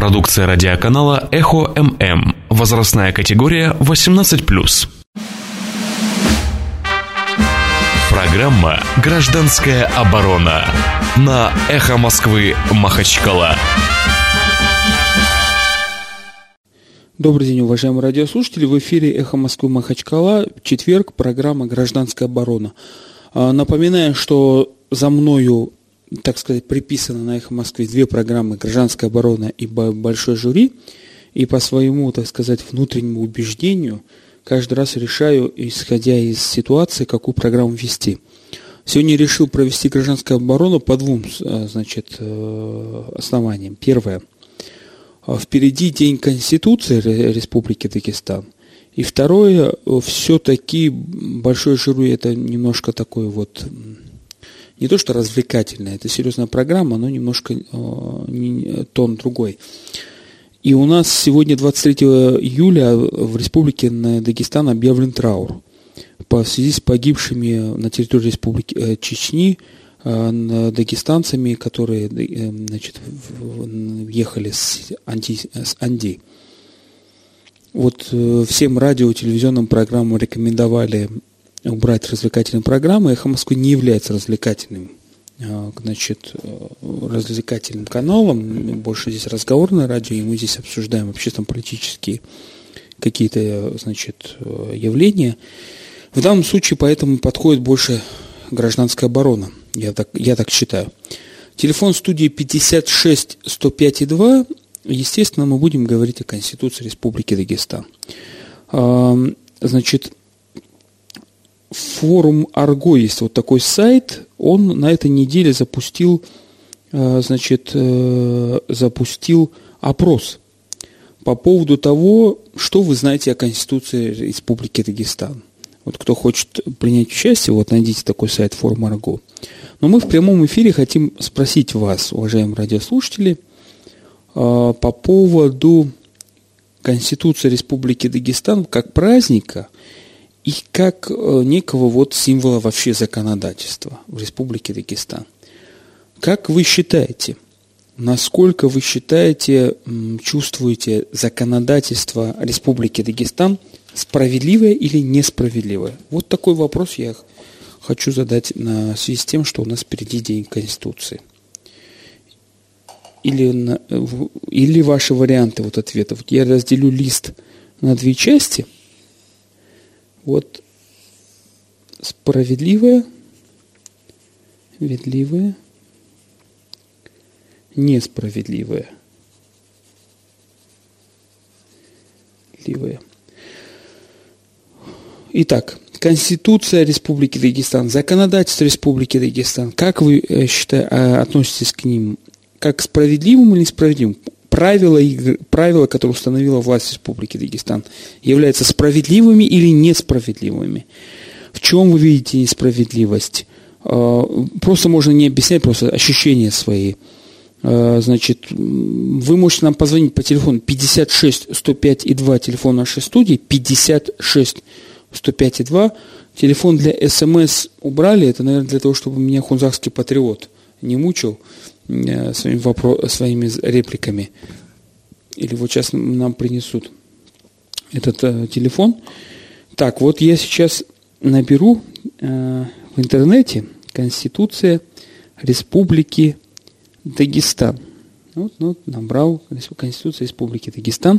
Продукция радиоканала «Эхо ММ». Возрастная категория 18+. Программа «Гражданская оборона» на «Эхо Москвы» Махачкала. Добрый день, уважаемые радиослушатели. В эфире «Эхо Москвы» Махачкала. Четверг. Программа «Гражданская оборона». А, напоминаю, что за мною так сказать, приписано на «Эхо Москвы» две программы «Гражданская оборона» и «Большой жюри», и по своему, так сказать, внутреннему убеждению каждый раз решаю, исходя из ситуации, какую программу вести. Сегодня решил провести гражданскую оборону по двум э, значит, э, основаниям. Первое. Впереди День Конституции Республики Дагестан. И второе, все-таки большой жюри это немножко такой вот не то что развлекательная, это серьезная программа, но немножко э, тон другой. И у нас сегодня, 23 июля, в Республике Дагестан объявлен траур по связи с погибшими на территории Республики э, Чечни э, дагестанцами, которые э, значит, ехали с Анди. С Анди. Вот э, всем радио, телевизионным программам рекомендовали убрать развлекательные программы. Эхо Москвы не является развлекательным а, значит, э, развлекательным каналом. Больше здесь разговорное радио, и мы здесь обсуждаем общественно-политические какие-то, значит, э, явления. В данном случае поэтому подходит больше гражданская оборона. Я так, я так считаю. Телефон студии 56 105 2. Естественно, мы будем говорить о Конституции Республики Дагестан. Значит, форум Арго есть вот такой сайт, он на этой неделе запустил, э, значит, э, запустил опрос по поводу того, что вы знаете о Конституции Республики Дагестан. Вот кто хочет принять участие, вот найдите такой сайт форум Арго. Но мы в прямом эфире хотим спросить вас, уважаемые радиослушатели, э, по поводу Конституции Республики Дагестан как праздника – и как э, некого вот символа вообще законодательства в Республике Дагестан. Как вы считаете, насколько вы считаете, чувствуете законодательство Республики Дагестан справедливое или несправедливое? Вот такой вопрос я хочу задать на связи с тем, что у нас впереди День Конституции. Или, на, или ваши варианты вот ответов. Я разделю лист на две части – вот справедливое, ведливое, несправедливое. Ливое. Итак, Конституция Республики Дагестан, законодательство Республики Дагестан. Как вы э, считаете, э, относитесь к ним? Как к справедливым или несправедливым? Правила, правила, которые установила власть Республики Дагестан, являются справедливыми или несправедливыми? В чем вы видите несправедливость? А, просто можно не объяснять, просто ощущения свои. А, значит, вы можете нам позвонить по телефону 56 105 и 2, телефон нашей студии, 56 105 и 2. Телефон для СМС убрали, это, наверное, для того, чтобы меня хунзахский патриот не мучил. Э, своими, вопрос, своими репликами. Или вот сейчас нам принесут этот э, телефон. Так, вот я сейчас наберу э, в интернете Конституция Республики Дагестан. Вот, ну, набрал Конституция Республики Дагестан.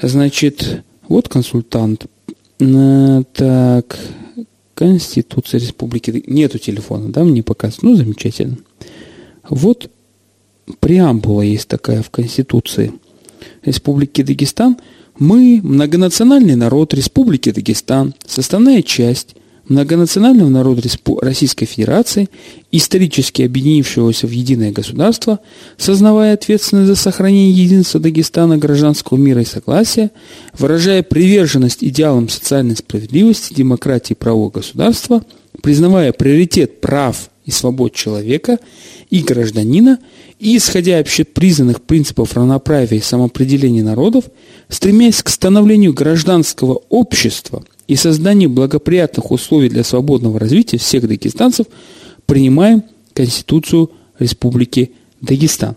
Значит, вот консультант. Э, так, Конституция Республики Нету телефона, да, мне показывают. Ну, замечательно. Вот преамбула есть такая в Конституции Республики Дагестан. Мы, многонациональный народ Республики Дагестан, составная часть многонационального народа Российской Федерации, исторически объединившегося в единое государство, сознавая ответственность за сохранение единства Дагестана, гражданского мира и согласия, выражая приверженность идеалам социальной справедливости, демократии и правового государства, признавая приоритет прав и свобод человека и гражданина и, исходя общепризнанных принципов равноправия и самоопределения народов, стремясь к становлению гражданского общества и созданию благоприятных условий для свободного развития всех дагестанцев, принимаем Конституцию Республики Дагестан.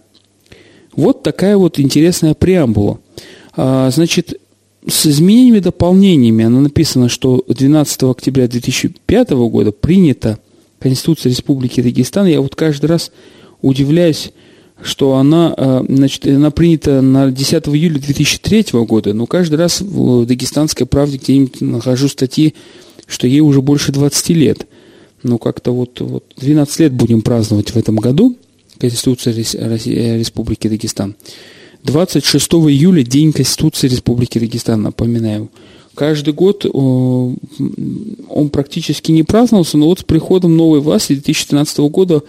Вот такая вот интересная преамбула. А, значит, с изменениями и дополнениями она написано, что 12 октября 2005 года принята Конституция Республики Дагестан. Я вот каждый раз удивляюсь, что она, а, значит, она принята на 10 июля 2003 года, но каждый раз в Дагестанской правде где-нибудь нахожу статьи, что ей уже больше 20 лет. Ну, как-то вот, вот 12 лет будем праздновать в этом году Конституция Республики Дагестан. 26 июля День Конституции Республики Дагестан, напоминаю. Каждый год он практически не праздновался, но вот с приходом новой власти 2013 года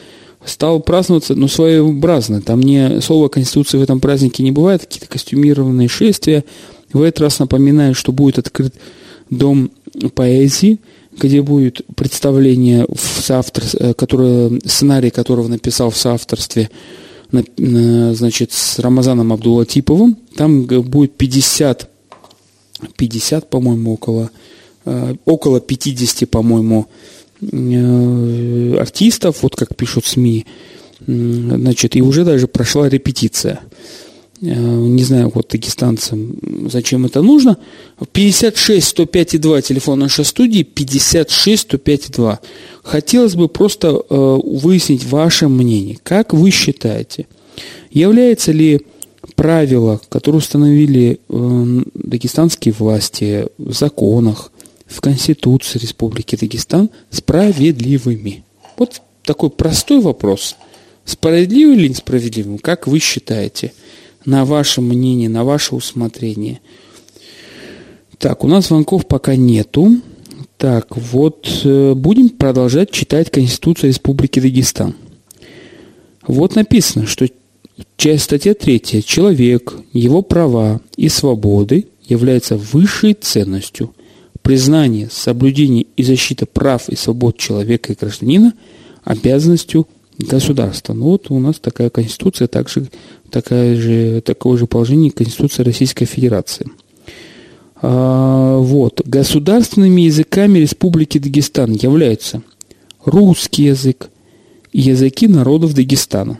стал праздноваться, но своеобразно. Там не слово Конституции в этом празднике не бывает, какие-то костюмированные шествия. В этот раз напоминаю, что будет открыт дом поэзии, где будет представление в соавтор, э, которое, сценарий которого написал в соавторстве значит, с Рамазаном Абдулатиповым. Там будет 50, 50 по-моему, около, э, около 50, по-моему, э, артистов, вот как пишут СМИ, значит, и уже даже прошла репетиция. Э, не знаю, вот дагестанцам, зачем это нужно. 56 105 2, телефон нашей студии, 56 105 2. Хотелось бы просто выяснить ваше мнение. Как вы считаете, является ли правило, которое установили э, дагестанские власти в законах, в Конституции Республики Дагестан, справедливыми? Вот такой простой вопрос. Справедливый или несправедливым? Как вы считаете? На ваше мнение, на ваше усмотрение. Так, у нас звонков пока нету. Так, вот э, будем продолжать читать Конституцию Республики Дагестан. Вот написано, что статья 3. Человек, его права и свободы являются высшей ценностью. Признание, соблюдение и защита прав и свобод человека и гражданина – обязанностью государства. Ну вот у нас такая конституция, также, такая же, такое же положение Конституции Российской Федерации – а, вот. Государственными языками Республики Дагестан являются русский язык и языки народов Дагестана.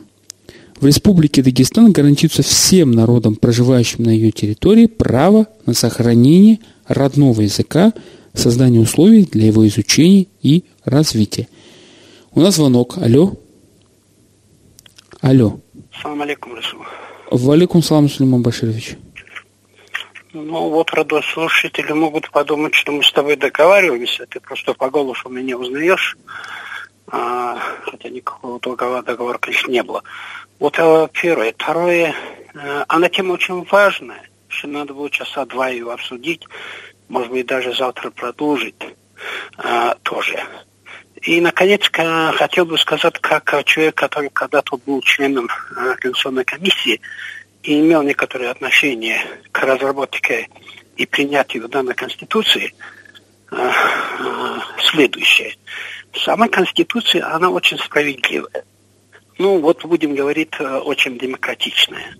В Республике Дагестан гарантируется всем народам, проживающим на ее территории, право на сохранение родного языка, создание условий для его изучения и развития. У нас звонок. Алло. Алло. Салам алейкум, Расул. Валикум салам, Сулейман Баширович. Ну, вот радиослушатели могут подумать, что мы с тобой договариваемся, ты просто по голосу меня узнаешь, а, хотя никакого договора, договора, конечно, не было. Вот это первое. Второе, э, она тема очень важная, что надо было часа два ее обсудить, может быть, даже завтра продолжить а, тоже. И, наконец, хотел бы сказать, как человек, который когда-то был членом Конституционной комиссии, и имел некоторое отношение к разработке и принятию данной Конституции, э, э, следующее. Сама Конституция, она очень справедливая. Ну, вот будем говорить, э, очень демократичная.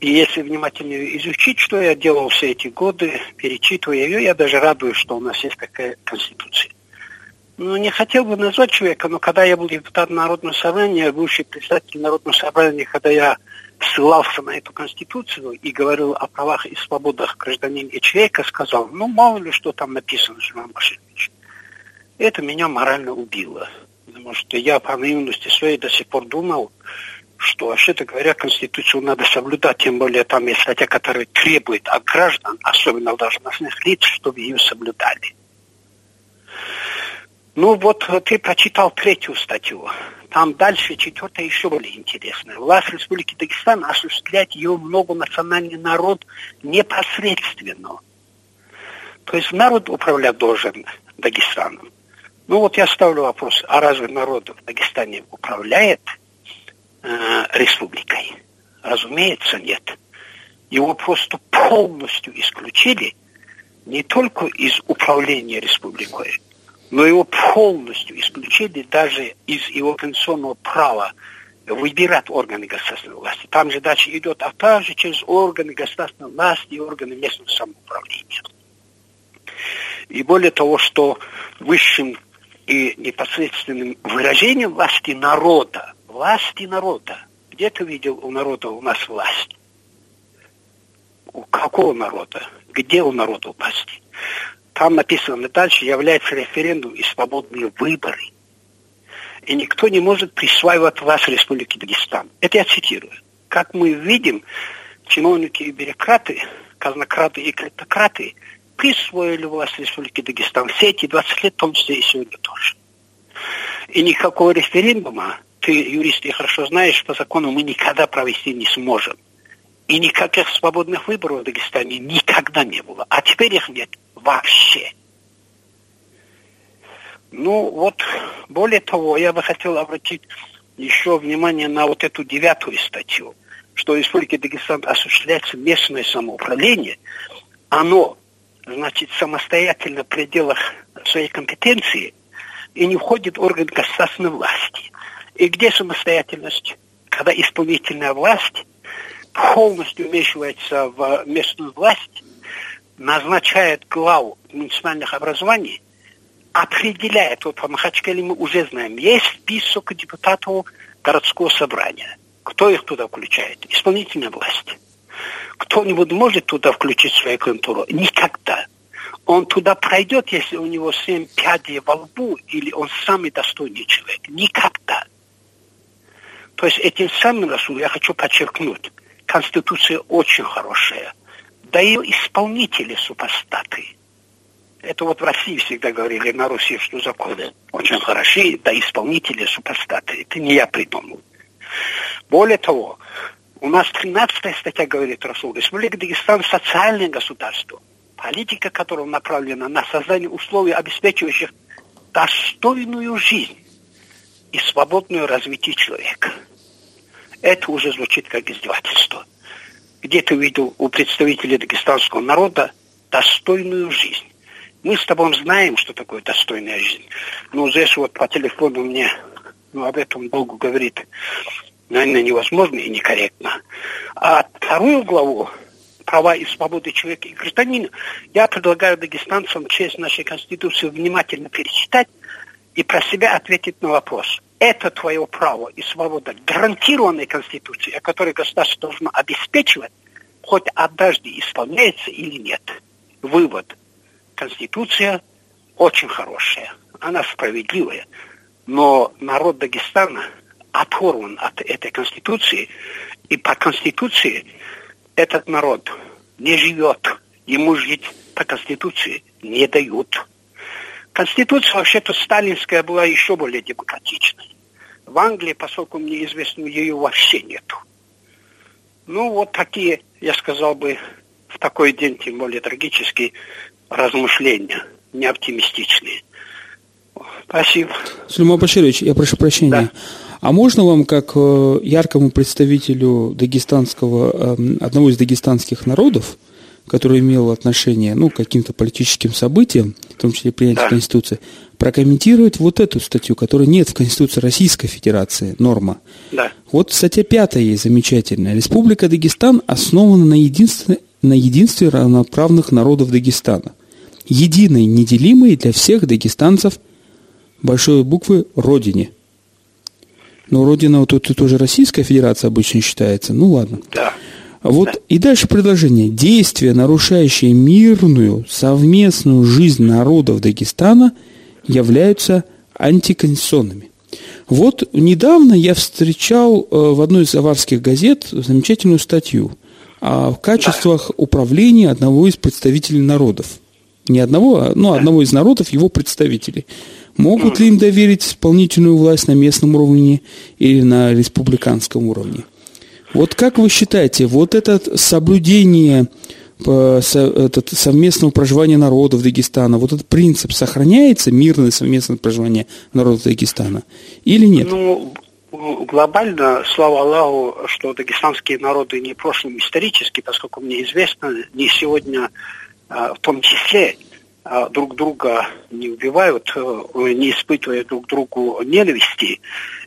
И если внимательно изучить, что я делал все эти годы, перечитывая ее, я даже радуюсь, что у нас есть такая Конституция. Ну, не хотел бы назвать человека, но когда я был депутатом Народного собрания, бывший председатель Народного собрания, когда я ссылался на эту конституцию и говорил о правах и свободах гражданина и человека, сказал, ну, мало ли что там написано, Жуман Баширович. Это меня морально убило. Потому что я по наивности своей до сих пор думал, что, вообще-то говоря, Конституцию надо соблюдать, тем более там есть статья, которая требует от граждан, особенно должностных лиц, чтобы ее соблюдали. Ну вот ты прочитал третью статью. Там дальше четвертая еще более интересная. Власть Республики Дагестан осуществляет ее многонациональный народ непосредственно. То есть народ управлять должен Дагестаном. Ну вот я ставлю вопрос, а разве народ в Дагестане управляет э, республикой? Разумеется, нет. Его просто полностью исключили не только из управления республикой, но его полностью исключили даже из его конституционного права выбирать органы государственной власти. Там же дальше идет, а также через органы государственной власти и органы местного самоуправления. И более того, что высшим и непосредственным выражением власти народа, власти народа, Где ты видел у народа у нас власть? У какого народа? Где у народа власть? Там написано дальше, является референдум и свободные выборы. И никто не может присваивать вас Республике Дагестан. Это я цитирую. Как мы видим, чиновники и бюрократы, казнократы и клептократы присвоили власть Республики Дагестан все эти 20 лет, в том числе и сегодня тоже. И никакого референдума, ты, юрист, и хорошо знаешь, по закону мы никогда провести не сможем. И никаких свободных выборов в Дагестане никогда не было. А теперь их нет вообще. Ну вот, более того, я бы хотел обратить еще внимание на вот эту девятую статью, что в Республике Дагестан осуществляется местное самоуправление, оно, значит, самостоятельно в пределах своей компетенции и не входит в орган государственной власти. И где самостоятельность? Когда исполнительная власть полностью вмешивается в местную власть, назначает глав муниципальных образований, определяет, вот по Махачкале мы уже знаем, есть список депутатов городского собрания. Кто их туда включает? Исполнительная власть. Кто-нибудь может туда включить свою контуру? Никогда. Он туда пройдет, если у него семь пядей во лбу, или он самый достойный человек. Никогда. То есть этим самым, Расул, я хочу подчеркнуть, Конституция очень хорошая. Да и исполнители супостаты. Это вот в России всегда говорили на Руси, что законы очень хороши, да исполнители супостаты. Это не я придумал. Более того, у нас 13 статья говорит Расул, Республика Дагестан – социальное государство, политика которого направлена на создание условий, обеспечивающих достойную жизнь и свободное развитие человека – это уже звучит как издевательство. Где ты видел у представителей дагестанского народа достойную жизнь? Мы с тобой знаем, что такое достойная жизнь. Но здесь вот по телефону мне ну, об этом долго говорит, наверное, невозможно и некорректно. А вторую главу права и свободы человека и гражданина, я предлагаю дагестанцам через нашей Конституции внимательно перечитать и про себя ответить на вопрос – это твое право и свобода, гарантированной Конституцией, о которой государство должно обеспечивать, хоть однажды исполняется или нет. Вывод. Конституция очень хорошая, она справедливая, но народ Дагестана оторван от этой Конституции, и по Конституции этот народ не живет, ему жить по Конституции не дают. Конституция вообще-то сталинская была еще более демократичной. В Англии, поскольку мне известно, ее вообще нету. Ну, вот такие, я сказал бы, в такой день, тем более трагический, размышления, не оптимистичные. Спасибо. Сулейман Баширович, я прошу прощения. Да. А можно вам, как э, яркому представителю дагестанского, эм, одного из дагестанских народов, который имел отношение ну, к каким-то политическим событиям, в том числе принятию да. Конституции, прокомментировать вот эту статью, которой нет в Конституции Российской Федерации, норма. Да. Вот статья пятая есть замечательная. Республика Дагестан основана на единстве, на единстве равноправных народов Дагестана. Единой, неделимой для всех дагестанцев большой буквы «Родине». Но Родина вот тут тоже Российская Федерация обычно считается. Ну ладно. Да. Вот да. и дальше предложение. Действия, нарушающие мирную совместную жизнь народов Дагестана, являются антиконституционными. Вот недавно я встречал э, в одной из аварских газет замечательную статью о качествах управления одного из представителей народов. Не одного, а ну, одного из народов, его представителей. Могут ли им доверить исполнительную власть на местном уровне или на республиканском уровне? Вот как вы считаете, вот это соблюдение этот, совместного проживания народов Дагестана, вот этот принцип сохраняется, мирное совместное проживание народов Дагестана, или нет? Ну, глобально, слава Аллаху, что дагестанские народы не в исторически, поскольку мне известно, не сегодня а, в том числе друг друга не убивают, э, не испытывая друг другу ненависти,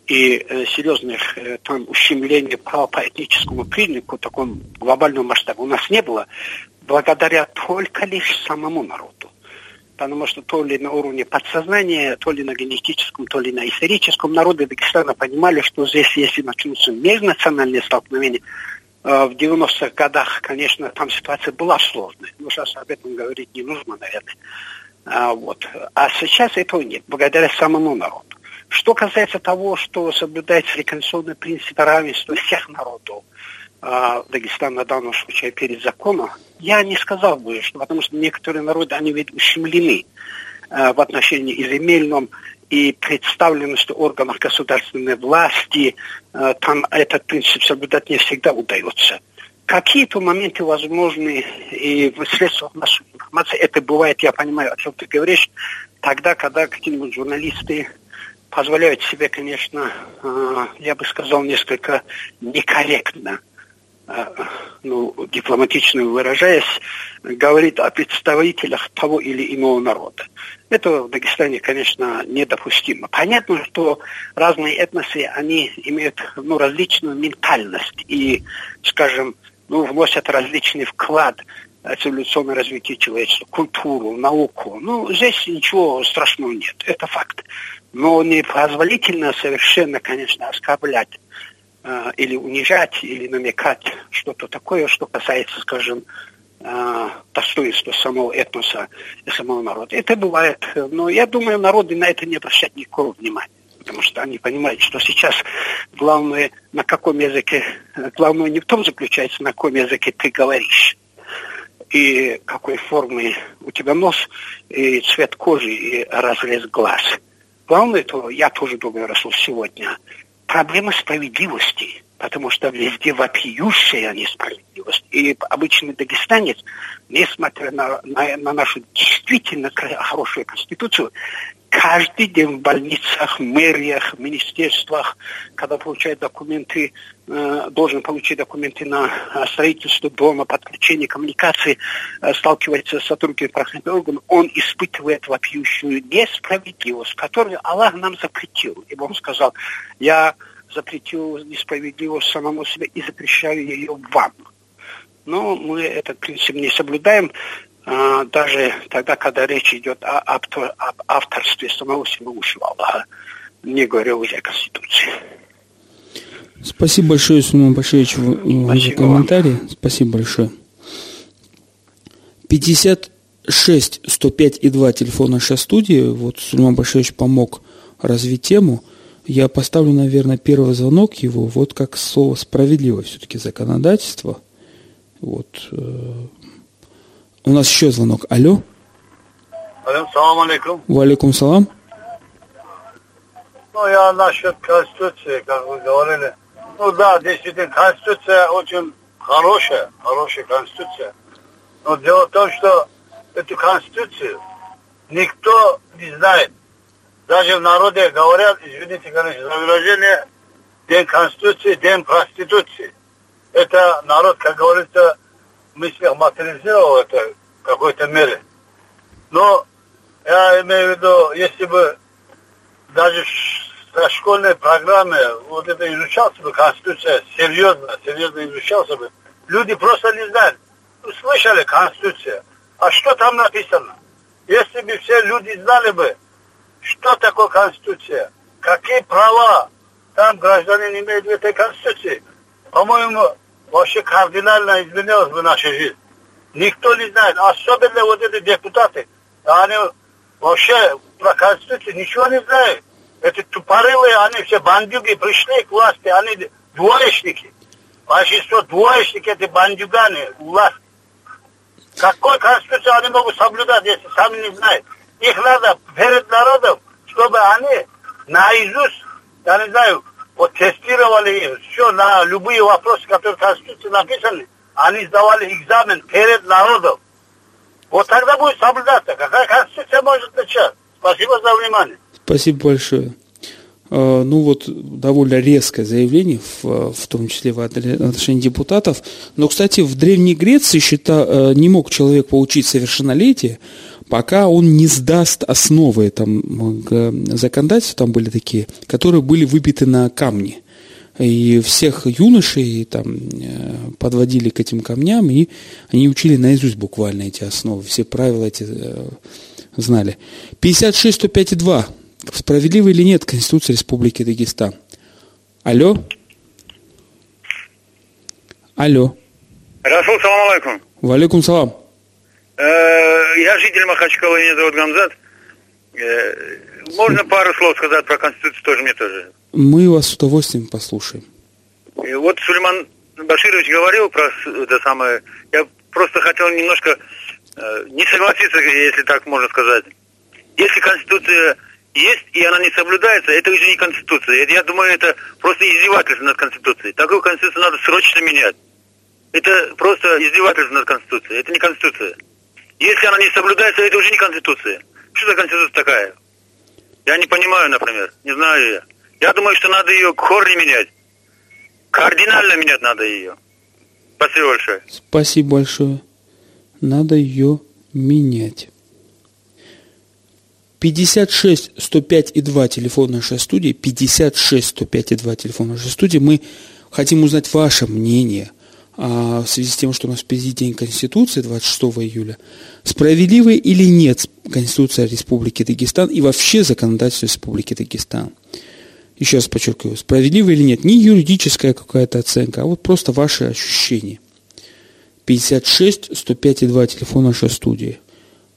и э, серьезных э, там ущемлений права по этническому признаку в таком глобальном масштабе у нас не было, благодаря только лишь самому народу. потому что то ли на уровне подсознания, то ли на генетическом, то ли на историческом народы Дагестана понимали, что здесь, если начнутся межнациональные столкновения, э, в 90-х годах, конечно, там ситуация была сложная. Но сейчас об этом говорить не нужно, наверное. А, вот. а сейчас этого нет, благодаря самому народу. Что касается того, что соблюдается реконституционный принцип равенства всех народов, э, Дагестана в данном случае перед законом, я не сказал бы, что потому что некоторые народы, они ведь ущемлены э, в отношении и земельном, и представленности органов государственной власти, э, там этот принцип соблюдать не всегда удается. Какие-то моменты возможны и в средствах массовой информации, это бывает, я понимаю, о чем ты говоришь, тогда, когда какие-нибудь журналисты позволяют себе, конечно, э, я бы сказал, несколько некорректно, ну, дипломатично выражаясь, говорит о представителях того или иного народа. Это в Дагестане, конечно, недопустимо. Понятно, что разные этносы, они имеют ну, различную ментальность и, скажем, ну, вносят различный вклад в цивилизационное развитие человечества, культуру, науку. Ну, здесь ничего страшного нет, это факт. Но непозволительно совершенно, конечно, оскорблять э, или унижать, или намекать что-то такое, что касается, скажем, э, достоинства самого этноса и самого народа. Это бывает. Но я думаю, народы на это не обращают никакого внимания. Потому что они понимают, что сейчас главное, на каком языке, главное не в том заключается, на каком языке ты говоришь, и какой формы у тебя нос, и цвет кожи, и разрез глаз – Главное, то я тоже думаю, Расул, сегодня проблема справедливости, потому что везде вопиющая несправедливость. И обычный дагестанец, несмотря на, на, на нашу действительно хорошую конституцию, каждый день в больницах, мэриях, министерствах, когда получает документы, должен получить документы на строительство дома, подключение коммуникации, э, сталкивается с сотрудниками правоохранительных органов, он испытывает вопиющую несправедливость, которую Аллах нам запретил. И он сказал, я запретил несправедливость самому себе и запрещаю ее вам. Но мы этот принцип не соблюдаем. Даже тогда, когда речь идет о, автор, об авторстве самого Всемогущего Аллаха, не говоря уже о Конституции. Спасибо большое, Сулейман Башевич, за комментарий. Вам. Спасибо большое. 56 105 и 2 телефона нашей студии. Вот Сулейман Башевич помог развить тему. Я поставлю, наверное, первый звонок его, вот как слово справедливое все-таки законодательство. Вот, э, у нас еще звонок. Алло. Алло, салам алейкум. Валикум салам. Ну, я насчет Конституции, как вы говорили. Ну да, действительно, Конституция очень хорошая, хорошая Конституция. Но дело в том, что эту Конституцию никто не знает. Даже в народе говорят, извините, конечно, за выражение, день Конституции, день проституции. Это народ, как говорится, мыслях материализировал это в какой-то мере. Но я имею в виду, если бы даже в школьной программе вот это изучался бы, Конституция серьезно, серьезно изучался бы, люди просто не знают. Слышали Конституция, а что там написано? Если бы все люди знали бы, что такое Конституция, какие права там гражданин имеет в этой Конституции, по-моему, вообще кардинально изменилась бы наша жизнь. Никто не знает, особенно вот эти депутаты, они вообще про Конституцию ничего не знают. Эти тупорылые, они все бандюги пришли к власти, они двоечники. Большинство двоечники, эти бандюганы, власть. Какой Конституцию они могут соблюдать, если сами не знают? Их надо перед народом, чтобы они наизусть, я не знаю, вот тестировали все на любые вопросы, которые в Конституции написаны. Они сдавали экзамен перед народом. Вот тогда будет соблюдаться. Какая Конституция может начать? Спасибо за внимание. Спасибо большое. А, ну вот довольно резкое заявление, в, в том числе в отношении депутатов. Но, кстати, в Древней Греции счета, э, не мог человек получить совершеннолетие, пока он не сдаст основы там, законодательства, там были такие, которые были выбиты на камни. И всех юношей там э, подводили к этим камням, и они учили наизусть буквально эти основы, все правила эти э, знали. 56 105 и 2. Справедливо или нет Конституция Республики Дагестан? Алло? Алло. Расул, салам алейкум. Валикум салам. Э, Я житель Махачкалы, меня зовут Гамзат. Э, Можно пару слов сказать про Конституцию тоже мне тоже? Мы вас с удовольствием послушаем. И вот Сулейман Баширович говорил про это самое. Я просто хотел немножко э, не согласиться, если так можно сказать. Если Конституция есть и она не соблюдается, это уже не Конституция. Это, я думаю, это просто издевательство над Конституцией. Такую Конституцию надо срочно менять. Это просто издевательство над Конституцией. Это не Конституция. Если она не соблюдается, это уже не Конституция. Что за Конституция такая? Я не понимаю, например. Не знаю я. Я думаю, что надо ее корни менять. Кардинально менять надо ее. Спасибо большое. Спасибо большое. Надо ее менять. 56 105 и 2 телефон нашей студии. 56 105 и 2 телефон нашей студии. Мы хотим узнать ваше мнение а, в связи с тем, что у нас впереди День Конституции 26 июля. Справедливо или нет Конституция Республики Дагестан и вообще законодательство Республики Дагестан? Еще раз подчеркиваю, справедливо или нет, не юридическая какая-то оценка, а вот просто ваши ощущения. 56 105 и 2 телефон нашей студии.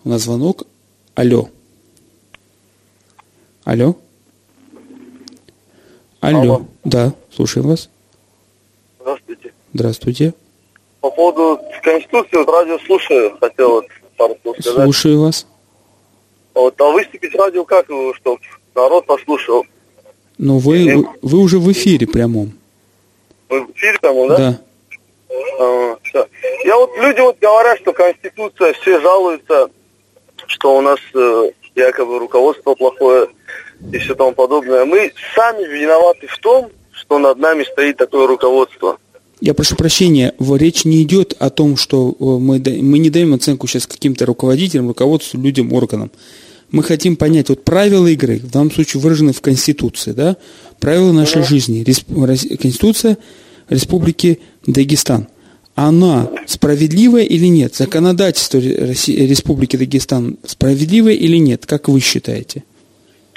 У нас звонок. Алло. Алло. Алло. Алло. Да, слушаем вас. Здравствуйте. Здравствуйте. По поводу Конституции, радио слушаю, хотел вот пару слов сказать. Слушаю вас. Вот, а выступить радио как, чтобы народ послушал? Но вы, вы, вы уже в эфире прямом. Вы в эфире там, да? Да. А, всё. Я вот, люди вот говорят, что Конституция, все жалуются, что у нас э, якобы руководство плохое и все тому подобное. Мы сами виноваты в том, что над нами стоит такое руководство. Я прошу прощения, речь не идет о том, что мы, да- мы не даем оценку сейчас каким-то руководителям, руководству, людям, органам. Мы хотим понять, вот правила игры, в данном случае выражены в Конституции, да, правила нашей жизни, Респ- Рос- Конституция Республики Дагестан. Она справедливая или нет? Законодательство Республики Дагестан справедливое или нет? Как вы считаете?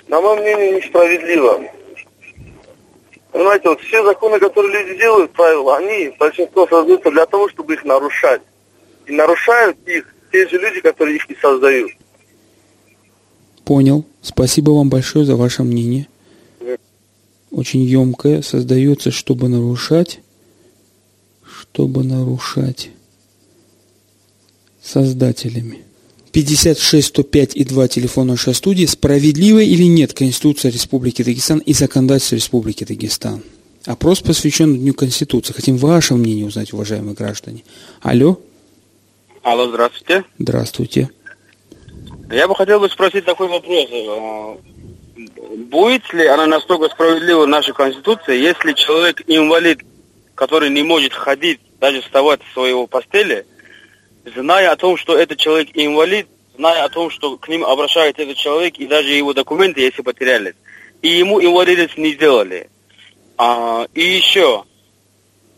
На моем мнении, несправедливо. Понимаете, вот все законы, которые люди делают, правила, они большинство создаются для того, чтобы их нарушать. И нарушают их те же люди, которые их и создают. Понял. Спасибо вам большое за ваше мнение. Очень емкое. Создается, чтобы нарушать. Чтобы нарушать создателями. 56 105 и 2 телефон нашей студии. Справедливо или нет Конституция Республики Дагестан и законодательство Республики Дагестан? Опрос посвящен Дню Конституции. Хотим ваше мнение узнать, уважаемые граждане. Алло, Алло, здравствуйте. здравствуйте. Я бы хотел бы спросить такой вопрос. Э, Будет ли она настолько справедлива, наша Конституция, если человек инвалид, который не может ходить, даже вставать с своего постели, зная о том, что этот человек инвалид, зная о том, что к ним обращается этот человек, и даже его документы, если потерялись, и ему инвалидность не сделали. А, и еще,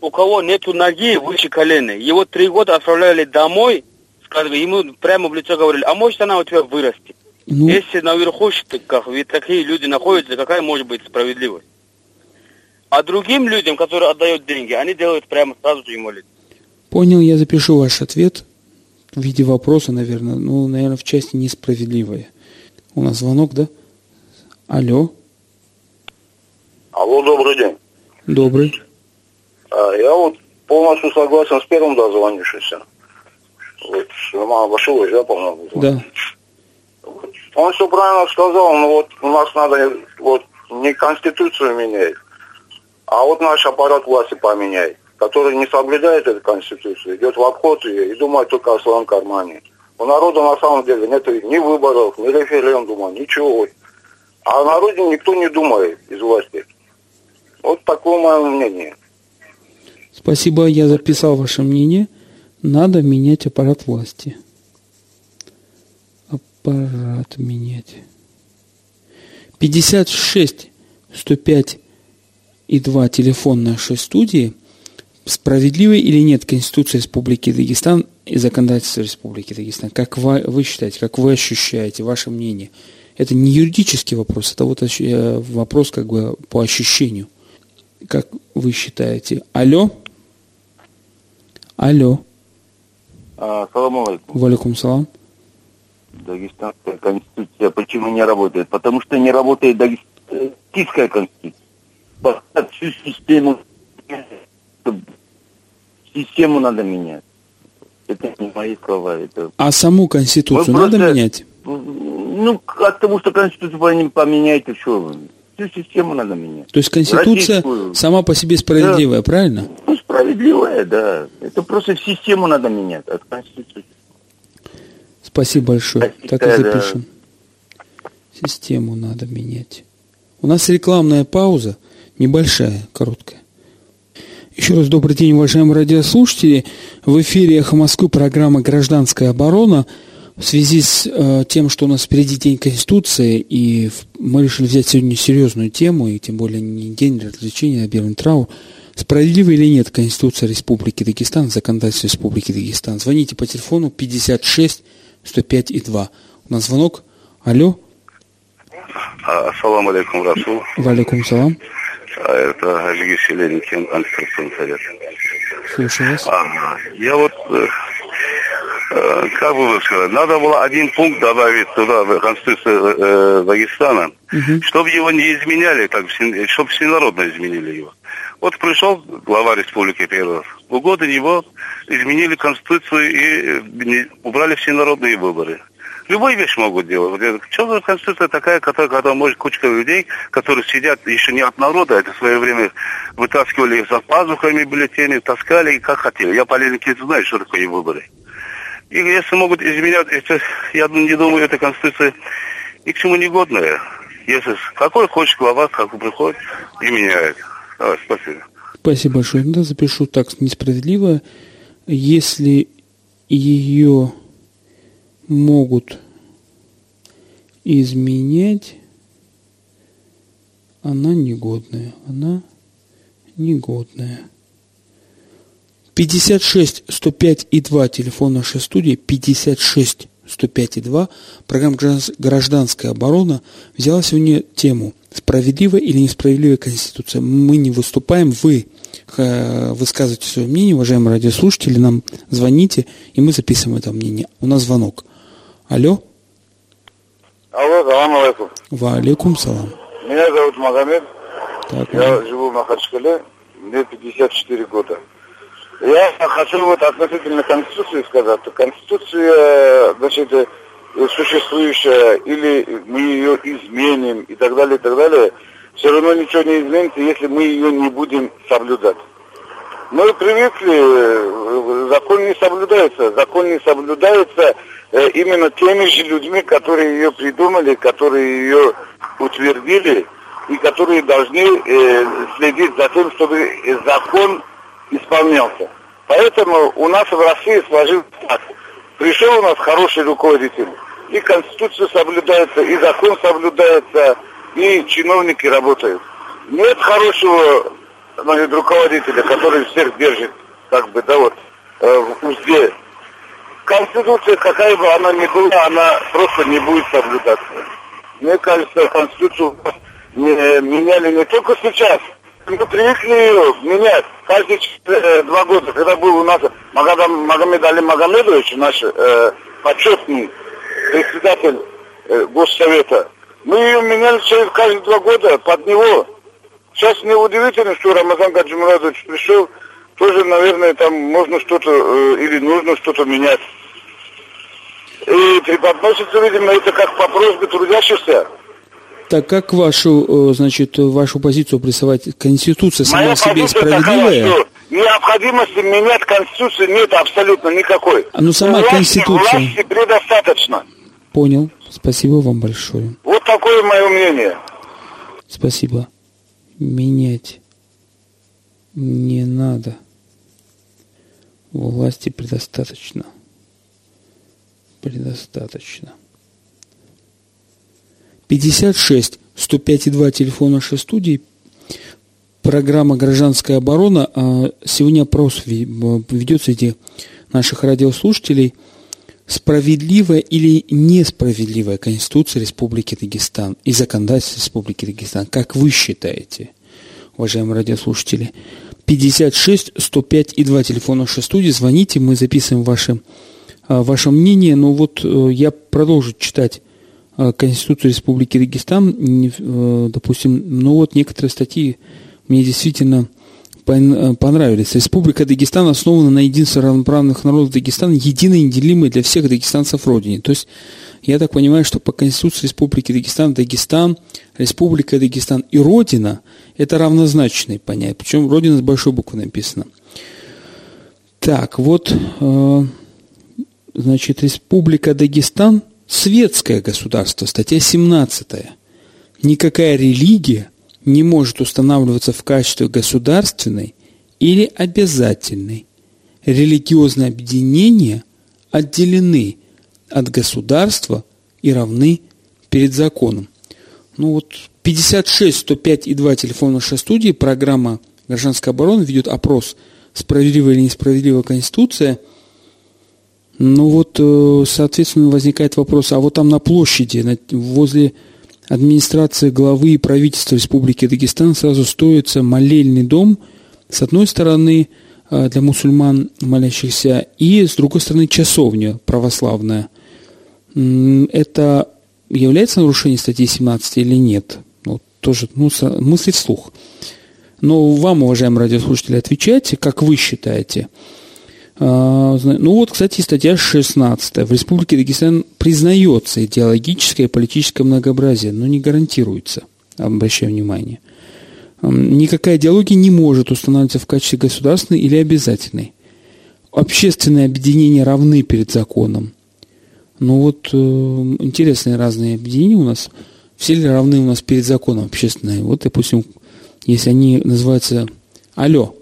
у кого нету ноги выше колена, его три года отправляли домой, сказали, ему прямо в лицо говорили, а может она у тебя вырастет. Ну, Если наверху, как, ведь такие люди находятся, какая может быть справедливость? А другим людям, которые отдают деньги, они делают прямо сразу же инвалид. Понял, я запишу ваш ответ в виде вопроса, наверное. Ну, наверное, в части несправедливое. У нас звонок, да? Алло, Алло, добрый день. добрый. А, Я вот полностью согласен с первым дозвонившимся. Вот, Роман Башилович, да, по-моему? Да. Он все правильно сказал, но вот у нас надо вот не конституцию менять, а вот наш аппарат власти поменять, который не соблюдает эту конституцию, идет в обход ее и думает только о своем кармане. У народа на самом деле нет ни выборов, ни референдума, ничего. А о народе никто не думает из власти. Вот такое мое мнение. Спасибо, я записал ваше мнение. Надо менять аппарат власти. Аппарат менять. 56 105 и 2 телефон нашей студии. справедливой или нет Конституция Республики Дагестан и законодательство Республики Дагестан? Как вы, вы считаете, как вы ощущаете, ваше мнение? Это не юридический вопрос, это вот э, вопрос как бы по ощущению. Как вы считаете? Алло? Алло. Салам алейкум. Валикум салам. Дагестанская конституция почему не работает? Потому что не работает дагестанская конституция. Всю систему систему надо менять. Это не мои слова. Это... А саму конституцию Вы надо просто- менять? Ну, от того, что конституцию поменяете, что? Всю систему надо менять. То есть конституция Российскую. сама по себе справедливая, правильно? Ну, справедливая, да. Это просто систему надо менять, от конституции. Спасибо большое. Спасибо, Так и да. запишем. Систему надо менять. У нас рекламная пауза, небольшая, короткая. Еще раз добрый день, уважаемые радиослушатели. В эфире «Эхо Москвы» программа «Гражданская оборона». В связи с э, тем, что у нас впереди День Конституции, и в- мы решили взять сегодня серьезную тему, и тем более не день развлечения, а белый траур. Справедлива или нет Конституция Республики Дагестан, законодательство Республики Дагестан? Звоните по телефону 56 105 и 2. У нас звонок. Алло. Ассаламу алейкум, Расул. Валикум салам. А, Это Алигей Селеникин, антикоррупционный совет. Слушаю вас. Ага. Я вот, э, э, как бы вы сказали, надо было один пункт добавить туда, в Конституцию э, Дагестана, чтобы его не изменяли, как чтобы всенародно изменили его. Вот пришел глава республики первый раз. В годы него изменили Конституцию и э, убрали всенародные выборы. Любую вещь могут делать. Вот за конституция такая, которая, когда может кучка людей, которые сидят еще не от народа, это в свое время вытаскивали за пазухами бюллетени, таскали как хотели. Я полярники знаю, что такое выборы. И если могут изменять, это, я не думаю, эта конституция ни к чему не годная. Если какой хочет глава, как приходит и меняет. Давай, спасибо. Спасибо большое. Да, запишу так несправедливо. Если ее могут изменять, она негодная. Она негодная. 56 105 и 2 телефон нашей студии 56 105 и 2 программа «Граждан- «Гражданская оборона» взяла сегодня тему «Справедливая или несправедливая Конституция». Мы не выступаем, вы э, высказывайте свое мнение, уважаемые радиослушатели, нам звоните, и мы записываем это мнение. У нас звонок. Алло, Алло, салам алейкум. валикум салам. Меня зовут Магомед. Так, Я живу в Махачкале. Мне 54 года. Я хочу вот относительно Конституции сказать. Конституция, значит, существующая, или мы ее изменим и так далее, и так далее, все равно ничего не изменится, если мы ее не будем соблюдать. Мы привыкли, э, закон не соблюдается. Закон не соблюдается э, именно теми же людьми, которые ее придумали, которые ее утвердили и которые должны э, следить за тем, чтобы закон исполнялся. Поэтому у нас в России сложилось так. Пришел у нас хороший руководитель, и Конституция соблюдается, и закон соблюдается, и чиновники работают. Нет хорошего значит, руководителя, который всех держит, как бы, да, вот, э, в узде. Конституция, какая бы она ни была, она просто не будет соблюдаться. Мне кажется, Конституцию не, меняли не только сейчас. Мы привыкли ее менять каждые э, два года. Когда был у нас Магадам, Магомед Али Магомедович, наш э, почетный председатель э, Госсовета, мы ее меняли через каждые два года под него. Сейчас мне удивительно, что Рамазан Гаджимурадович пришел, тоже, наверное, там можно что-то э, или нужно что-то менять. И преподносится, видимо, это как по просьбе трудящихся. Так как вашу, э, значит, вашу позицию прессовать Конституция сама Моя себе справедливая? такая, необходимости менять Конституцию нет абсолютно никакой. А ну сама власти, Конституция. Власти предостаточно. Понял. Спасибо вам большое. Вот такое мое мнение. Спасибо. Менять не надо. Власти предостаточно. Предостаточно. 56 105,2 телефон нашей студии. Программа «Гражданская оборона». А, сегодня опрос ведется среди наших радиослушателей. Справедливая или несправедливая Конституция Республики Дагестан и законодательство Республики Дагестан? Как вы считаете, уважаемые радиослушатели? 56 105 и 2 телефона нашей студии. Звоните, мы записываем ваше, а, ваше мнение. Но вот э, я продолжу читать а, Конституцию Республики Дагестан. Э, допустим, ну вот некоторые статьи мне действительно понравились. Республика Дагестан основана на единстве равноправных народов Дагестана, единой и неделимой для всех дагестанцев родине. То есть, я так понимаю, что по Конституции Республики Дагестан, Дагестан, Республика Дагестан и Родина – это равнозначные понятия. Причем Родина с большой буквы написано. Так, вот, э, значит, Республика Дагестан – светское государство, статья 17. Никакая религия не может устанавливаться в качестве государственной или обязательной. Религиозные объединения отделены от государства и равны перед законом. Ну вот 56 105 и 2 телефон нашей студии, программа «Гражданская оборона» ведет опрос «Справедливая или несправедливая Конституция». Ну вот, э, соответственно, возникает вопрос, а вот там на площади, возле администрации главы и правительства Республики Дагестан сразу строится молельный дом, с одной стороны, э, для мусульман молящихся, и с другой стороны, часовня православная. Это является нарушением статьи 17 или нет? Вот тоже ну, мысли вслух. Но вам, уважаемые радиослушатели, отвечайте, как вы считаете – а, ну вот, кстати, статья 16. В Республике Дагестан признается идеологическое и политическое многообразие, но не гарантируется, обращаю внимание. Никакая идеология не может устанавливаться в качестве государственной или обязательной. Общественные объединения равны перед законом. Ну вот, э, интересные разные объединения у нас. Все ли равны у нас перед законом общественные? Вот, допустим, если они называются «Алло»,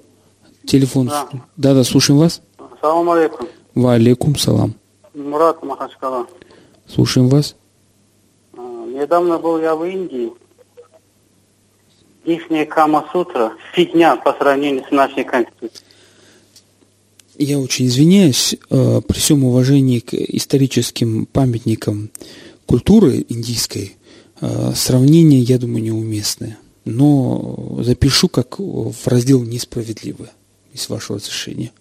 телефон. Да-да, слушаем вас. Салам алейкум. Ва алейкум салам. Мурат Махачкала. Слушаем вас. А, недавно был я в Индии. Ихняя Кама-сутра фигня по сравнению с нашей Конституцией. Я очень извиняюсь, э, при всем уважении к историческим памятникам культуры индийской, э, сравнение, я думаю, неуместное. Но запишу как в раздел «Несправедливое», из вашего разрешения.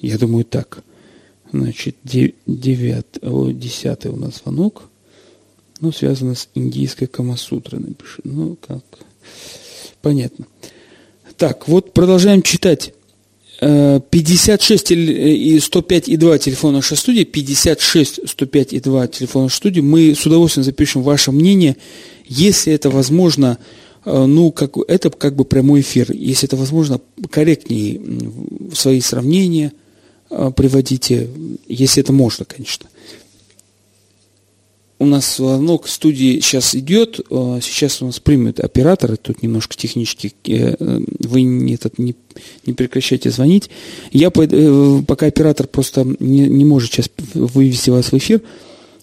Я думаю, так. Значит, девятый, десятый у нас звонок. Ну, связано с индийской Камасутрой, напишу. Ну, как. Понятно. Так, вот продолжаем читать. 56 э, и 105 и 2 телефона нашей студии, 56 105 и 2 телефона нашей студии. Мы с удовольствием запишем ваше мнение, если это возможно, э, ну, как, это как бы прямой эфир, если это возможно, корректнее свои сравнения – Э, приводите, если это можно, конечно. У нас звонок в студии сейчас идет, э, сейчас у нас примет оператор, тут немножко технически, э, вы не, этот, не, не прекращайте звонить. Я, пока оператор просто не, не может сейчас вывести вас в эфир,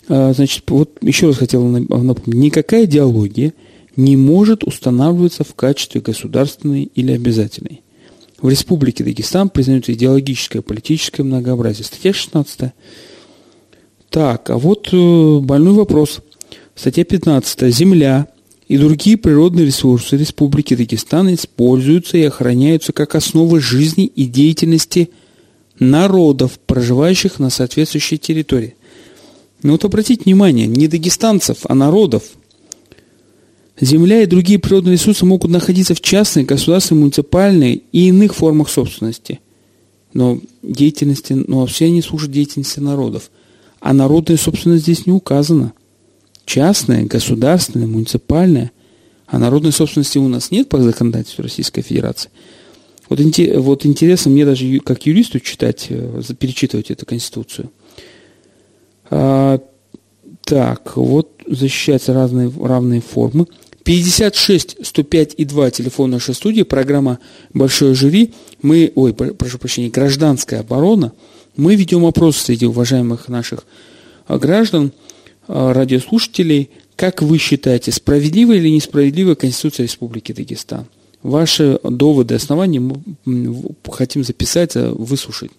значит, вот еще раз хотел напомнить, никакая идеология не может устанавливаться в качестве государственной или обязательной. В Республике Дагестан признается идеологическое и политическое многообразие. Статья 16. Так, а вот э, больной вопрос. Статья 15. Земля и другие природные ресурсы Республики Дагестан используются и охраняются как основа жизни и деятельности народов, проживающих на соответствующей территории. Но вот обратите внимание, не дагестанцев, а народов – Земля и другие природные ресурсы могут находиться в частной, государственной, муниципальной и иных формах собственности. Но деятельности, но все они служат деятельности народов. А народная собственность здесь не указана. Частная, государственная, муниципальная. А народной собственности у нас нет по законодательству Российской Федерации. Вот, вот интересно мне даже как юристу читать, э, перечитывать эту Конституцию. А, так, вот защищаются разные равные формы. 56 105 и 2 телефон нашей студии, программа «Большое жюри». Мы, ой, прошу прощения, «Гражданская оборона». Мы ведем опрос среди уважаемых наших а, граждан, а, радиослушателей. Как вы считаете, справедливая или несправедливая Конституция Республики Дагестан? Ваши доводы, основания мы хотим записать, э, выслушать.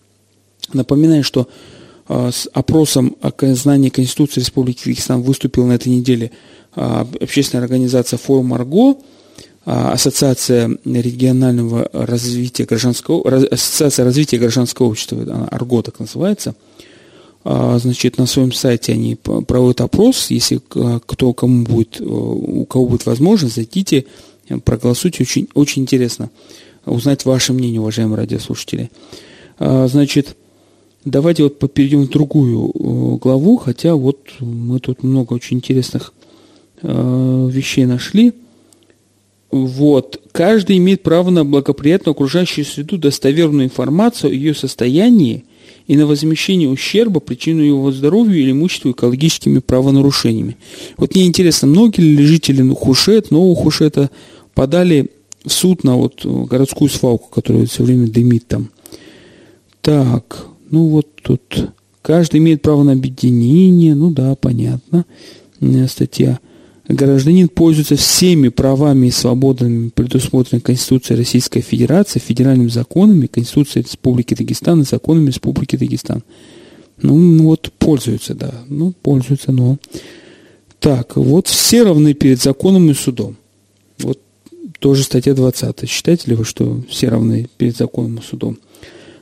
Напоминаю, что с опросом о знании Конституции Республики Кыргызстан выступила на этой неделе э, общественная организация «Форум Арго», Ассоциация регионального развития гражданского, Ассоциация развития гражданского общества, Арго так называется. Значит, на своем сайте они проводят опрос, если кто кому будет, у кого будет возможность, зайдите, проголосуйте, очень, очень интересно узнать ваше мнение, уважаемые радиослушатели. Значит, давайте вот перейдем в другую главу, хотя вот мы тут много очень интересных вещей нашли. Вот. Каждый имеет право на благоприятную окружающую среду, достоверную информацию о ее состоянии и на возмещение ущерба, причину его здоровью или имуществу экологическими правонарушениями. Вот мне интересно, многие ли жители Хушет, Нового Хушета подали в суд на вот городскую свалку, которая все время дымит там. Так, ну вот тут каждый имеет право на объединение, ну да, понятно, статья гражданин пользуется всеми правами и свободами, предусмотренными Конституцией Российской Федерации, федеральными законами, Конституцией Республики Дагестан и законами Республики Дагестан. Ну, вот пользуются, да. Ну, пользуются, но... Так, вот все равны перед законом и судом. Вот тоже статья 20. Считаете ли вы, что все равны перед законом и судом?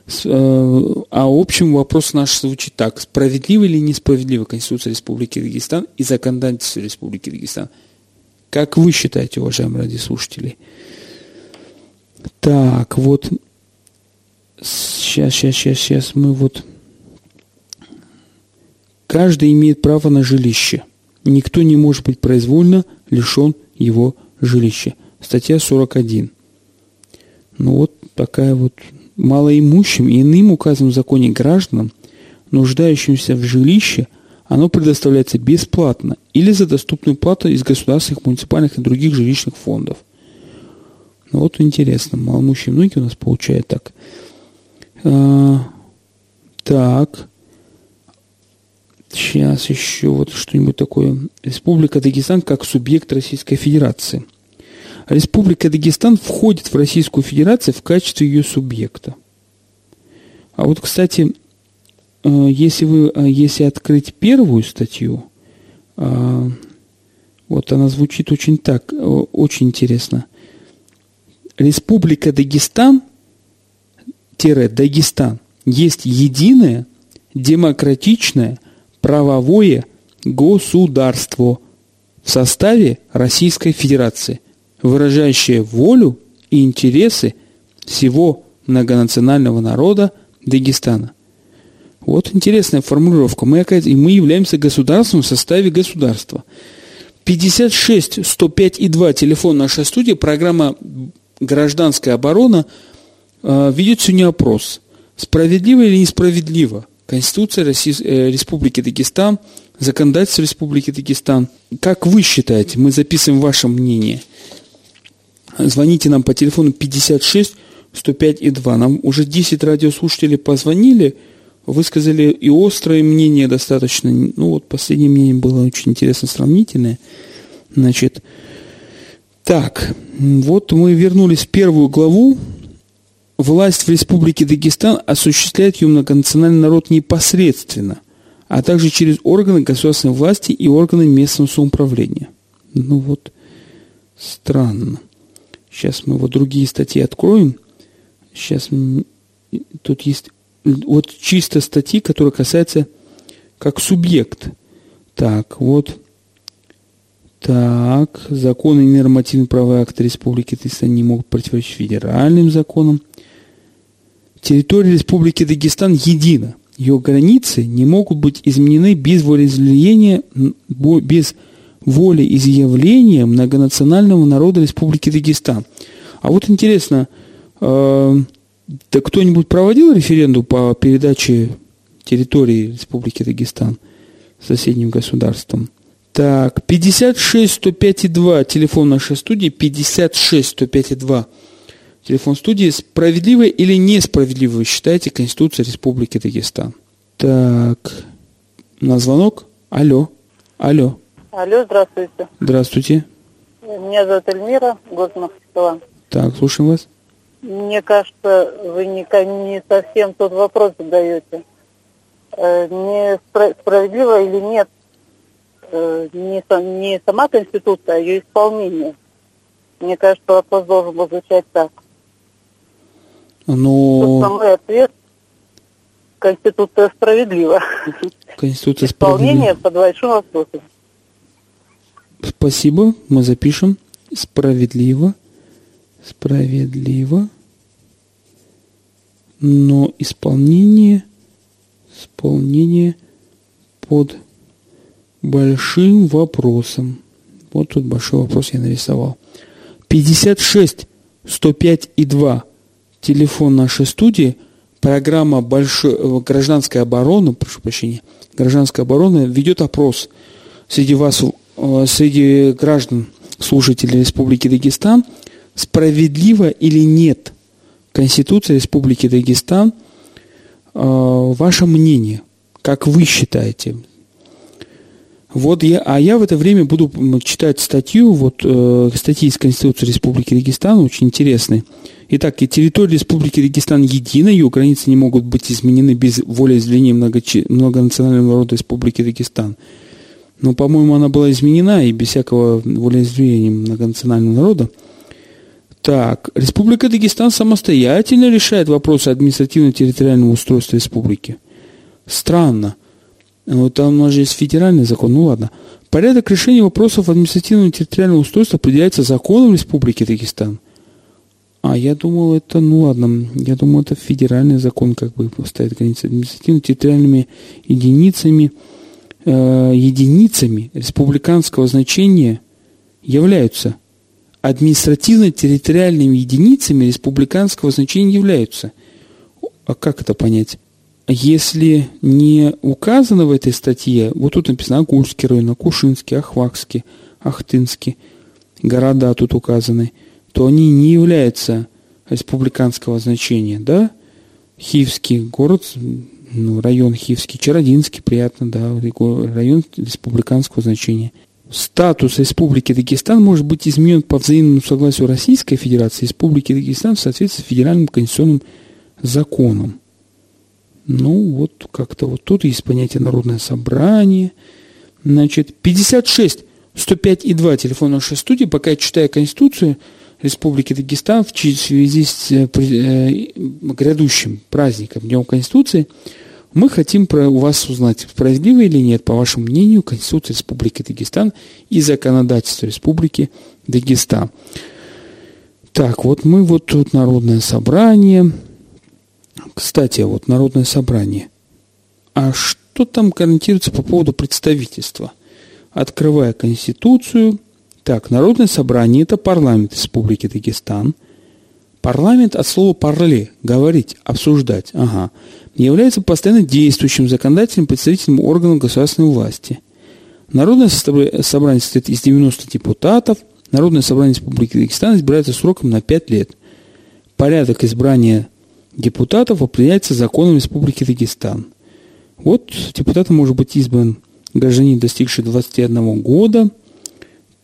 Э, а общем вопрос наш звучит так. Справедлива или несправедлива Конституция Республики Дагестан и законодательство Республики Дагестан? Как вы считаете, уважаемые радиослушатели? Так, вот. Сейчас, сейчас, сейчас, сейчас. Мы вот... Каждый имеет право на жилище. Никто не может быть произвольно лишен его жилища. Статья 41. Ну вот такая вот малоимущим и иным указом в законе гражданам, нуждающимся в жилище, оно предоставляется бесплатно или за доступную плату из государственных, муниципальных и других жилищных фондов. Ну вот интересно, малоимущие многие у нас получают так. А, так. Сейчас еще вот что-нибудь такое. Республика Дагестан как субъект Российской Федерации. Республика Дагестан входит в Российскую Федерацию в качестве ее субъекта. А вот, кстати, э, если вы, э, если открыть первую статью, э, вот она звучит очень так, очень интересно. Республика Дагестан, тире Дагестан, есть единое, демократичное, правовое государство в составе Российской Федерации – выражающее волю и интересы всего многонационального народа Дагестана. Вот интересная формулировка. Мы, и мы являемся государством в составе государства. 56 105 и 2 телефон нашей студии, программа «Гражданская оборона» э, ведет сегодня опрос. Справедливо или несправедливо? Конституция э, Республики Дагестан, законодательство Республики Дагестан. Как вы считаете? Мы записываем ваше мнение – Звоните нам по телефону 56 105 и 2. Нам уже 10 радиослушателей позвонили, высказали и острое мнение достаточно. Ну вот последнее мнение было очень интересно сравнительное. Значит, так, вот мы вернулись в первую главу. Власть в Республике Дагестан осуществляет ее многонациональный народ непосредственно, а также через органы государственной власти и органы местного самоуправления. Ну вот, странно. Сейчас мы вот другие статьи откроем. Сейчас тут есть вот чисто статьи, которые касаются как субъект. Так, вот. Так, законы и нормативные правовые акты Республики Дагестан не могут противоречить федеральным законам. Территория Республики Дагестан едина. Ее границы не могут быть изменены без волеизъявления, без волеизъявления многонационального народа Республики Дагестан. А вот интересно, э, да кто-нибудь проводил референдум по передаче территории Республики Дагестан соседним государством? Так, 56 105 2, телефон нашей студии, 56 105 2, телефон студии. Справедливо или несправедливо вы считаете Конституция Республики Дагестан? Так, на звонок. Алло, алло. Алло, здравствуйте. Здравствуйте. Меня зовут Эльмира, город Махачкала. Так, слушаем вас. Мне кажется, вы не, не совсем тот вопрос задаете. Э, не справедливо или нет э, не, не сама Конституция, а ее исполнение. Мне кажется, вопрос должен был звучать так. Но... Тут мой ответ Конституция справедлива. Конституция Исполнение под большим вопросом. Спасибо, мы запишем. Справедливо. Справедливо. Но исполнение, исполнение под большим вопросом. Вот тут большой вопрос я нарисовал. 56 105 и 2. Телефон нашей студии. Программа большой, э, гражданская оборона, прошу прощения, гражданская оборона ведет опрос среди вас, среди граждан, слушателей Республики Дагестан, справедливо или нет Конституция Республики Дагестан, э, ваше мнение, как вы считаете, вот я, а я в это время буду читать статью, вот э, статьи из Конституции Республики Дагестан, очень интересные. Итак, и территория Республики Дагестан едина, ее границы не могут быть изменены без волеизъявления многочи, многонационального народа Республики Дагестан. Но, по-моему, она была изменена и без всякого волеизъявления многонационального народа. Так, Республика Дагестан самостоятельно решает вопросы административно-территориального устройства республики. Странно. Ну, там у нас же есть федеральный закон, ну ладно. Порядок решения вопросов административного территориального устройства определяется законом Республики Дагестан. А я думал, это, ну ладно, я думал, это федеральный закон как бы ставит границы административно-территориальными единицами, единицами республиканского значения являются административно-территориальными единицами республиканского значения являются. А как это понять? если не указано в этой статье, вот тут написано Агульский район, Акушинский, Ахвакский, Ахтынский, города тут указаны, то они не являются республиканского значения, да? Хивский город, ну, район Хивский, Чародинский, приятно, да, район республиканского значения. Статус Республики Дагестан может быть изменен по взаимному согласию Российской Федерации и Республики Дагестан в соответствии с федеральным конституционным законом. Ну, вот как-то вот тут есть понятие народное собрание. Значит, 56 105 и 2 телефон нашей студии. Пока я читаю Конституцию Республики Дагестан в связи с э, э, грядущим праздником Днем Конституции, мы хотим про у вас узнать, справедливо или нет, по вашему мнению, Конституция Республики Дагестан и законодательство Республики Дагестан. Так, вот мы вот тут народное собрание, кстати, вот Народное собрание. А что там гарантируется по поводу представительства? Открывая Конституцию, так, Народное собрание – это парламент Республики Дагестан. Парламент от слова «парле» – говорить, обсуждать, ага, является постоянно действующим законодательным представительным органом государственной власти. Народное собрание состоит из 90 депутатов. Народное собрание Республики Дагестан избирается сроком на 5 лет. Порядок избрания депутатов определяется законом Республики Дагестан. Вот депутатом может быть избран гражданин, достигший 21 года.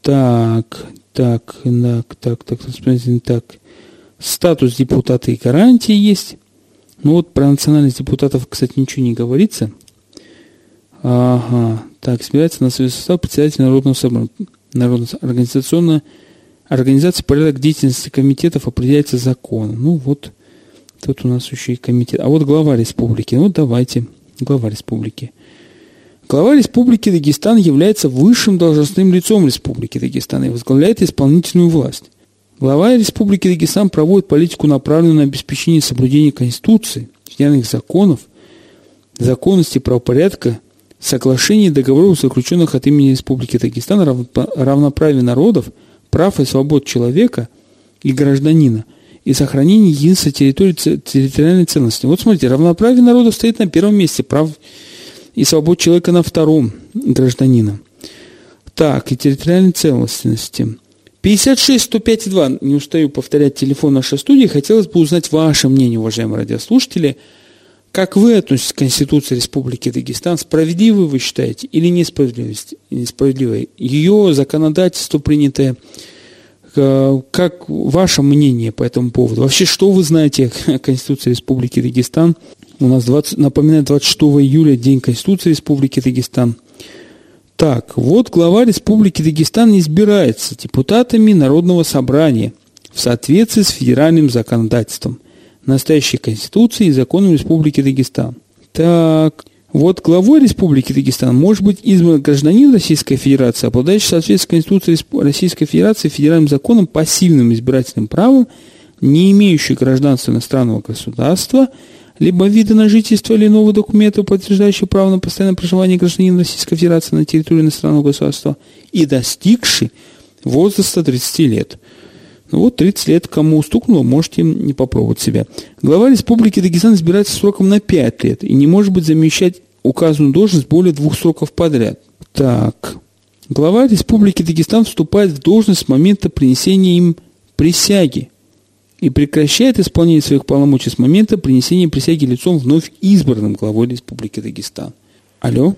Так, так, так, так, так, смотрите, так. Статус депутата и гарантии есть. Ну вот про национальность депутатов, кстати, ничего не говорится. Ага, так, избирается на свой состав председатель Народного собрания. Народная организационная организация порядок деятельности комитетов определяется законом. Ну вот, Тут у нас еще и комитет. А вот глава республики. Ну, давайте. Глава республики. Глава Республики Дагестан является высшим должностным лицом Республики Дагестан и возглавляет исполнительную власть. Глава Республики Дагестан проводит политику, направленную на обеспечение соблюдения Конституции, федеральных законов, законности правопорядка, соглашений и договоров, заключенных от имени Республики Дагестан, равноправия народов, прав и свобод человека и гражданина – и сохранение единства территории территориальной целостности. Вот смотрите, равноправие народов стоит на первом месте, прав и свобод человека на втором гражданина. Так, и территориальной целостности. 56 105 2. Не устаю повторять телефон нашей студии. Хотелось бы узнать ваше мнение, уважаемые радиослушатели. Как вы относитесь к Конституции Республики Дагестан? Справедливой вы считаете или несправедливой? Ее законодательство, принятое э, как ваше мнение по этому поводу? Вообще, что вы знаете о Конституции Республики Дагестан? У нас, 20, напоминаю, 26 июля День Конституции Республики Дагестан. Так, вот глава Республики Дагестан избирается депутатами Народного собрания в соответствии с федеральным законодательством, настоящей Конституцией и законом Республики Дагестан. Так, вот главой Республики Дагестан может быть избран гражданин Российской Федерации, обладающий в соответствии Российской Федерации федеральным законом пассивным избирательным правом, не имеющий гражданства иностранного государства, либо вида на жительство или иного документа, подтверждающего право на постоянное проживание гражданина Российской Федерации на территории иностранного государства, и достигший возраста 30 лет. Ну вот 30 лет кому стукнуло, можете не попробовать себя. Глава Республики Дагестан избирается сроком на 5 лет и не может быть замещать указанную должность более двух сроков подряд. Так. Глава Республики Дагестан вступает в должность с момента принесения им присяги и прекращает исполнение своих полномочий с момента принесения присяги лицом вновь избранным главой Республики Дагестан. Алло.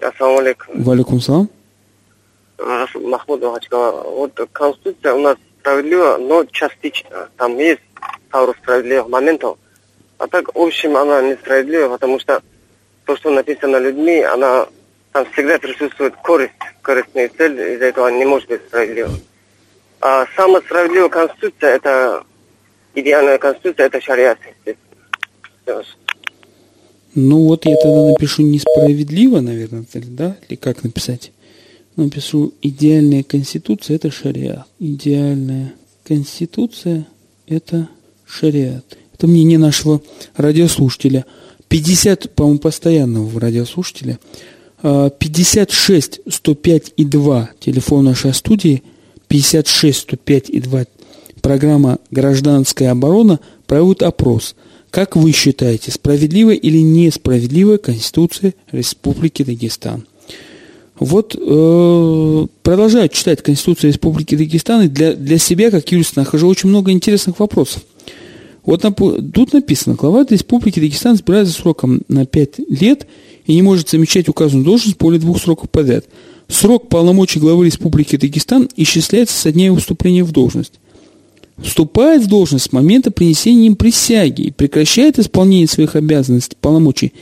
Ассаламу алейкум. Валикум салам. Махмуд. Вот Конституция у нас справедлива, но частично. Там есть пару справедливых моментов. А так, в общем, она несправедлива, потому что то, что написано людьми, она там всегда присутствует корысть, корыстная цель, из-за этого не может быть справедливо. А самая справедливая конституция, это идеальная конституция, это шариат. Ну вот я тогда напишу несправедливо, наверное, да? Или как написать? напишу идеальная конституция – это шариат. Идеальная конституция – это шариат. Это мнение нашего радиослушателя. 50, по-моему, постоянного радиослушателя. 56 105 и 2 телефон нашей студии. 56 105 и 2 программа «Гражданская оборона» проводит опрос. Как вы считаете, справедливая или несправедливая Конституция Республики Дагестан? Вот э, продолжаю читать Конституцию Республики Дагестан, и для, для себя, как юрист, нахожу очень много интересных вопросов. Вот тут написано, глава Республики Дагестан избирается сроком на 5 лет и не может замечать указанную должность более двух сроков подряд. Срок полномочий главы Республики Дагестан исчисляется со дня его вступления в должность. Вступает в должность с момента принесения им присяги и прекращает исполнение своих обязанностей, полномочий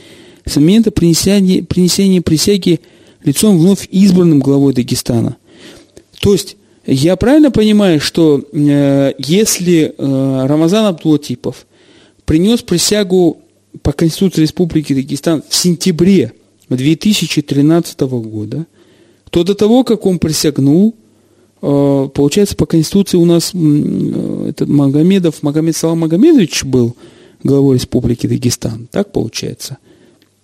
с момента принесения, принесения присяги – лицом вновь избранным главой Дагестана. То есть, я правильно понимаю, что э, если э, Рамазан Абдулатипов принес присягу по Конституции Республики Дагестан в сентябре 2013 года, то до того, как он присягнул, э, получается, по Конституции у нас э, этот Магомедов, Магомед Салам Магомедович был главой Республики Дагестан. Так получается?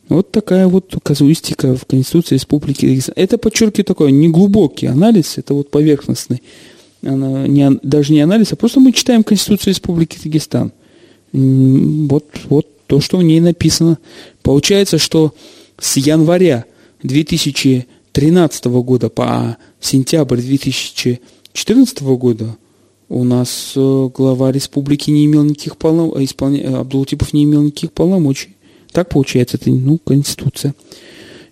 Вот такая вот казуистика в Конституции Республики Дагестан. Это, подчеркиваю, такой неглубокий анализ, это вот поверхностный. Она даже не анализ, а просто мы читаем Конституцию Республики Дагестан. Вот, вот то, что в ней написано. Получается, что с января 2013 года по сентябрь 2014 года у нас э, глава республики не имел никаких полномочий, исполня... Абдултипов не имел никаких полномочий. Так получается, это, ну, Конституция.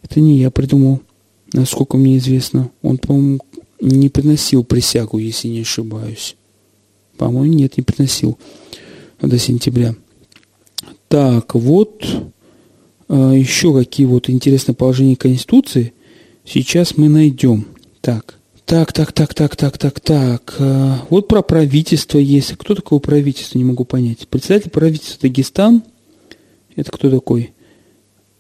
Это не я придумал, насколько мне известно. Он, по-моему, не приносил присягу, если не ошибаюсь. По-моему, нет, не приносил до сентября. Так, вот еще какие вот интересные положения Конституции сейчас мы найдем. Так, так, так, так, так, так, так, так. А, вот про правительство есть. Кто такое правительство, не могу понять. Председатель правительства Дагестан – это кто такой?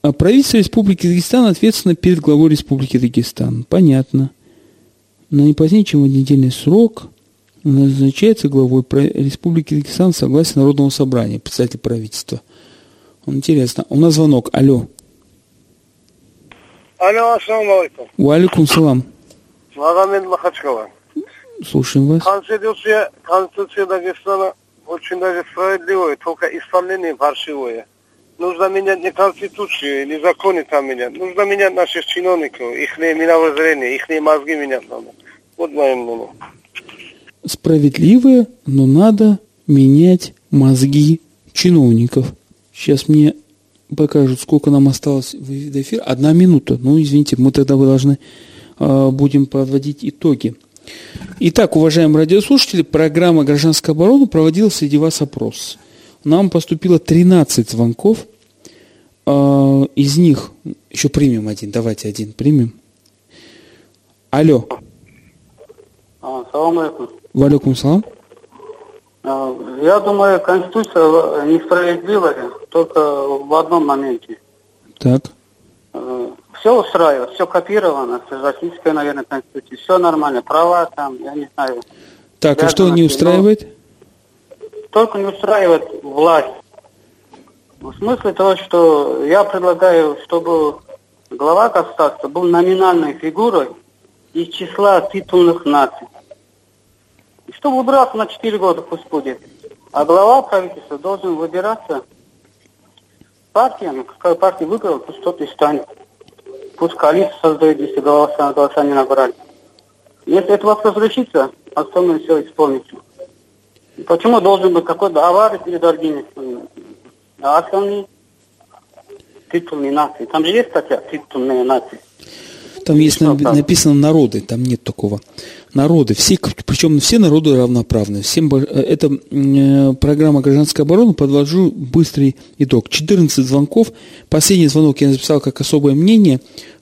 А правительство Республики Дагестан ответственно перед главой Республики Дагестан. Понятно. На не позднее, чем в недельный срок назначается главой Республики Дагестан согласно Народного собрания, председатель правительства. Интересно. У нас звонок. Алло. Алло, ассаламу алейкум. Салам. Магомед Махачкала. Слушаем вас. Конституция, Конституция Дагестана очень даже справедливая, только исполнение паршивое нужно менять не конституцию, не законы там менять. Нужно менять наших чиновников, их мировоззрение, их мозги менять надо. Вот мое мнение. Справедливое, но надо менять мозги чиновников. Сейчас мне покажут, сколько нам осталось до эфира. Одна минута. Ну, извините, мы тогда вы должны э, будем подводить итоги. Итак, уважаемые радиослушатели, программа «Гражданская оборона» проводила среди вас опрос. Нам поступило 13 звонков. А, из них еще примем один. Давайте один примем. Алло. А, салам алейкум. Валикум салам. А, Я думаю, Конституция несправедливая только в одном моменте. Так. Все устраивает, все копировано с российской, наверное, Конституции. Все нормально, права там, я не знаю. Так, а что не устраивает? Только не устраивает власть. В смысле того, что я предлагаю, чтобы глава государства был номинальной фигурой из числа титульных наций. Чтобы убраться на 4 года, пусть будет. А глава правительства должен выбираться партиями. Какая партия выбрала, пусть тот и станет. Пусть коалицию создает, если голоса, голоса не набрали. Если этот вопрос решится, остальное все исполнится. Почему должен быть какой-то аварий перед другими? А основные титульные нации. Там же есть статья титульные нации. Там есть на- написано народы, там нет такого. Народы, все, причем все народы равноправны. Всем, э, это э, программа гражданской обороны, подвожу быстрый итог. 14 звонков. Последний звонок я записал как особое мнение.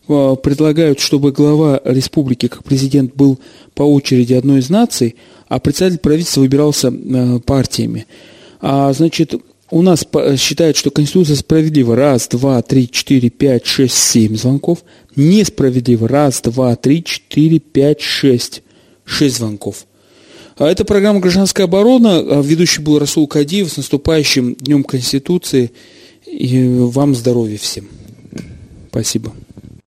Э, Предлагают, чтобы глава республики, как президент, был по очереди одной из наций, а председатель правительства выбирался партиями. А, значит, у нас по- считают, что Конституция справедлива. Раз, два, три, четыре, пять, шесть, семь звонков. Несправедливо. Раз, два, три, четыре, пять, шесть. Шесть звонков. А это программа «Гражданская оборона». А Ведущий был Расул Кадиев. С наступающим Днем Конституции. И вам здоровья всем. Спасибо.